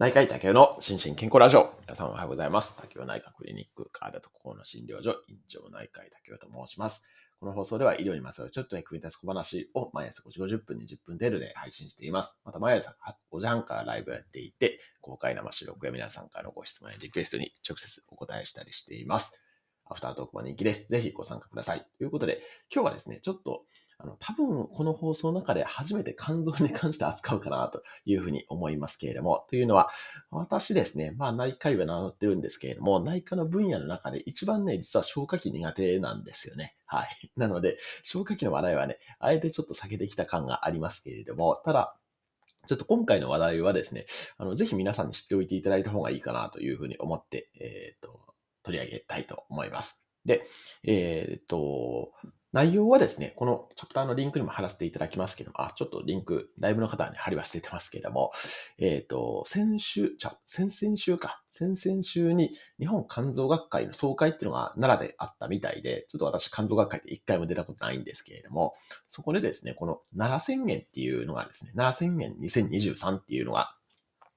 内科医竹雄の心身健康ラジオ。皆さんおはようございます。竹雄内科クリニック、体と心の診療所、院長内科医竹雄と申します。この放送では医療にまつわるちょっと役に立つ小話を毎朝5時50分、20分程度で配信しています。また毎朝5時半からライブやっていて、公開生収録や皆さんからのご質問やリクエストに直接お答えしたりしています。アフタートークも人気です。ぜひご参加ください。ということで、今日はですね、ちょっとあの、多分この放送の中で初めて肝臓に関して扱うかなというふうに思いますけれども、というのは、私ですね、まあ内科医は名乗ってるんですけれども、内科の分野の中で一番ね、実は消化器苦手なんですよね。はい。なので、消化器の話題はね、あえてちょっと避けてきた感がありますけれども、ただ、ちょっと今回の話題はですね、あの、ぜひ皆さんに知っておいていただいた方がいいかなというふうに思って、えっ、ー、と、取り上げたいと思います。で、えっ、と、内容はですね、このチャプターのリンクにも貼らせていただきますけども、あ、ちょっとリンク、ライブの方に貼り忘れてますけれども、えっ、ー、と、先週、じゃ、先々週か、先々週に日本肝臓学会の総会っていうのが奈良であったみたいで、ちょっと私肝臓学会で一回も出たことないんですけれども、そこでですね、この奈良宣言っていうのがですね、奈良宣言2023っていうのが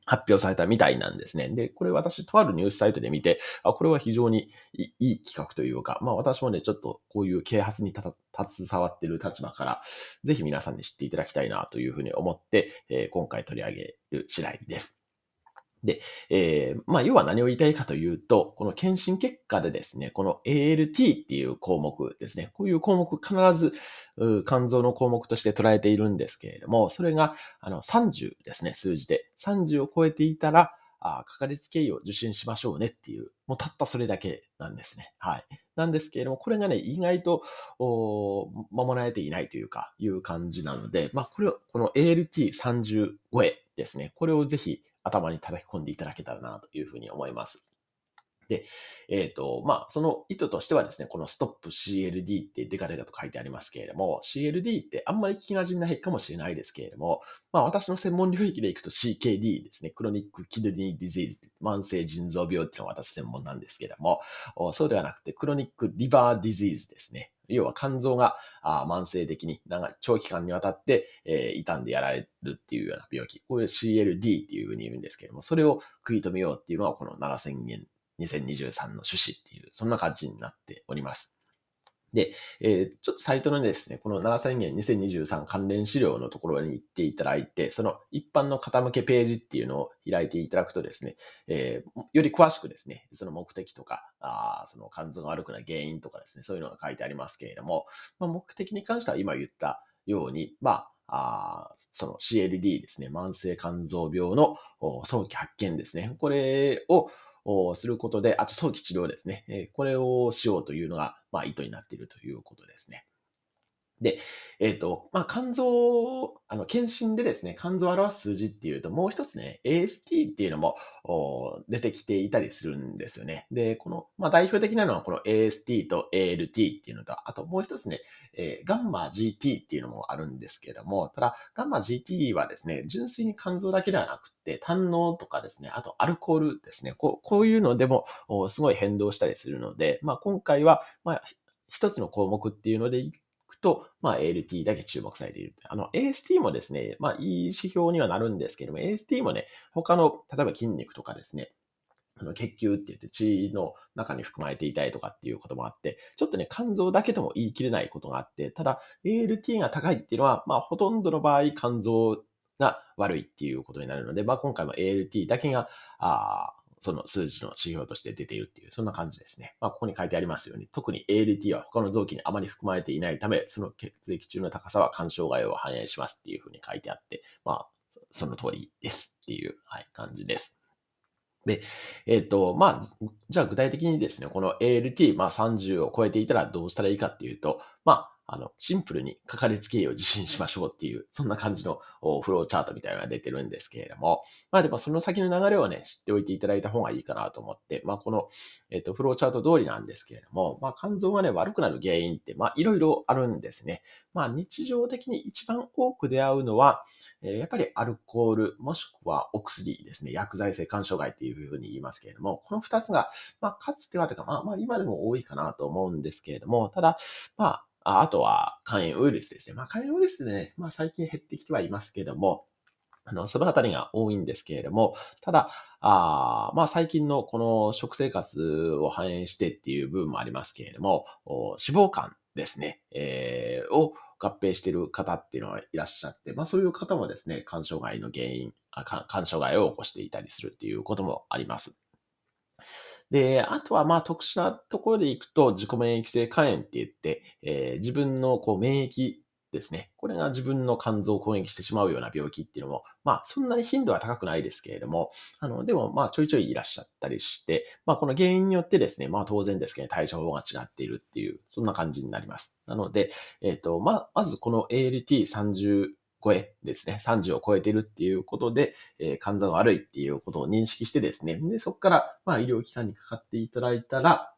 発表されたみたいなんですね。で、これ私、とあるニュースサイトで見て、あ、これは非常にいい企画というか、まあ私もね、ちょっとこういう啓発に携わってる立場から、ぜひ皆さんに知っていただきたいなというふうに思って、えー、今回取り上げる次第です。で、えー、まあ、要は何を言いたいかというと、この検診結果でですね、この ALT っていう項目ですね、こういう項目必ず、肝臓の項目として捉えているんですけれども、それが、あの、30ですね、数字で。30を超えていたら、あかかりつけ医を受診しましょうねっていう、もうたったそれだけなんですね。はい。なんですけれども、これがね、意外と、お守られていないというか、いう感じなので、まあ、これを、この ALT30 超えですね、これをぜひ頭に叩き込んでいただけたらなというふうに思います。で、えっ、ー、と、まあ、その意図としてはですね、このストップ CLD ってデカデカと書いてありますけれども、CLD ってあんまり聞き馴染みないかもしれないですけれども、まあ、私の専門領域でいくと CKD ですね、クロニックキドニーディジーズ、慢性腎臓病っていうのが私専門なんですけれども、そうではなくて、クロニックリバーディジーズですね。要は肝臓が慢性的に長長期間にわたって、えー、傷んでやられるっていうような病気。こういう CLD っていうふうに言うんですけれども、それを食い止めようっていうのはこの7000円2023の趣旨っていう、そんな感じになっております。で、えー、ちょっとサイトのですね、この奈良宣言2023関連資料のところに行っていただいて、その一般の傾けページっていうのを開いていただくとですね、えー、より詳しくですね、その目的とか、あその肝臓が悪くなる原因とかですね、そういうのが書いてありますけれども、まあ、目的に関しては今言ったように、まあ、あその CLD ですね、慢性肝臓病の早期発見ですね。これををすることで、あと早期治療ですね。これをしようというのが、まあ、意図になっているということですね。で、えっ、ー、と、まあ、肝臓、あの、検診でですね、肝臓を表す数字っていうと、もう一つね、AST っていうのも出てきていたりするんですよね。で、この、まあ、代表的なのはこの AST と ALT っていうのと、あともう一つね、えー、ガンマ GT っていうのもあるんですけども、ただ、ガンマ GT はですね、純粋に肝臓だけではなくて、胆のとかですね、あとアルコールですね、こうこういうのでもすごい変動したりするので、まあ、今回は、まあ、一つの項目っていうのでと、まあ、ALT だけ注目されている。あの、AST もですね、まあ、いい指標にはなるんですけども、AST もね、他の、例えば筋肉とかですね、あの血球って言って血の中に含まれていたりとかっていうこともあって、ちょっとね、肝臓だけとも言い切れないことがあって、ただ ALT が高いっていうのは、まあほとんどの場合肝臓が悪いっていうことになるので、まあ今回も ALT だけが、あその数字の指標として出ているっていう、そんな感じですね。まあ、ここに書いてありますように、特に ALT は他の臓器にあまり含まれていないため、その血液中の高さは肝障害を反映しますっていうふうに書いてあって、まあ、その通りですっていう、はい、感じです。で、えっ、ー、と、まあ、じゃあ具体的にですね、この ALT、まあ30を超えていたらどうしたらいいかっていうと、まあ、あの、シンプルにかかりつけ医を受診しましょうっていう、そんな感じのフローチャートみたいなのが出てるんですけれども、まあでもその先の流れをね、知っておいていただいた方がいいかなと思って、まあこの、えっ、と、フローチャート通りなんですけれども、まあ肝臓がね、悪くなる原因って、まあいろいろあるんですね。まあ日常的に一番多く出会うのは、えー、やっぱりアルコール、もしくはお薬ですね、薬剤性肝障害っていうふうに言いますけれども、この二つが、まあかつてはというか、まあまあ今でも多いかなと思うんですけれども、ただ、まあああとは肝炎ウイルスですね。まあ肝炎ウイルスね、まあ最近減ってきてはいますけども、あの、そのあたりが多いんですけれども、ただ、あまあ最近のこの食生活を反映してっていう部分もありますけれども、脂肪肝ですね、えー、を合併している方っていうのがいらっしゃって、まあそういう方もですね、肝障害の原因、あ肝障害を起こしていたりするっていうこともあります。で、あとはまあ特殊なところでいくと自己免疫性肝炎って言って、えー、自分のこう免疫ですね。これが自分の肝臓を攻撃してしまうような病気っていうのも、まあ、そんなに頻度は高くないですけれども、あの、でも、まあ、ちょいちょいいらっしゃったりして、まあ、この原因によってですね、まあ、当然ですけど、対処法が違っているっていう、そんな感じになります。なので、えっ、ー、と、まあ、まずこの ALT30 超えですね、30を超えてるっていうことで、えー、肝臓が悪いっていうことを認識してですね、で、そこから、まあ、医療機関にかかっていただいたら、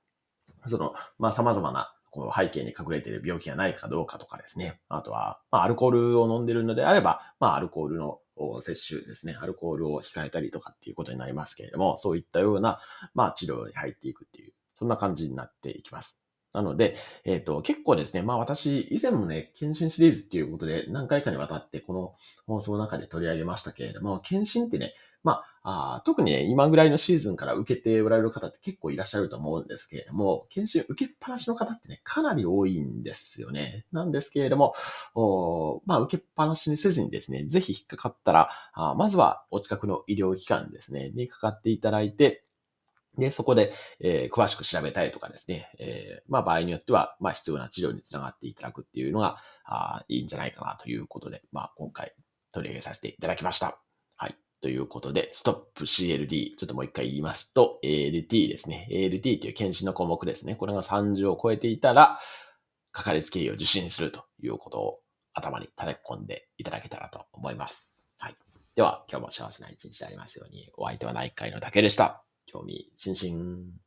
その、まあ、様々なこの背景に隠れている病気がないかどうかとかですね。あとは、まあ、アルコールを飲んでるのであれば、まあ、アルコールの摂取ですね。アルコールを控えたりとかっていうことになりますけれども、そういったような、まあ、治療に入っていくっていう、そんな感じになっていきます。なので、えっ、ー、と、結構ですね、まあ私、以前もね、検診シリーズっていうことで何回かにわたってこの放送の中で取り上げましたけれども、検診ってね、まあ、あ特にね、今ぐらいのシーズンから受けておられる方って結構いらっしゃると思うんですけれども、検診受けっぱなしの方ってね、かなり多いんですよね。なんですけれども、おまあ、受けっぱなしにせずにですね、ぜひ引っかかったら、あまずはお近くの医療機関ですね、にかかっていただいて、で、そこで、えー、詳しく調べたいとかですね、えー、まあ場合によっては、まあ必要な治療につながっていただくっていうのが、あいいんじゃないかなということで、まあ今回取り上げさせていただきました。はい。ということで、ストップ CLD、ちょっともう一回言いますと、ALT ですね。ALT という検診の項目ですね。これが30を超えていたら、かかりつけ医を受診するということを頭に叩き込んでいただけたらと思います。はい。では、今日も幸せな一日でありますように、お相手は内科医の竹でした。球迷进行。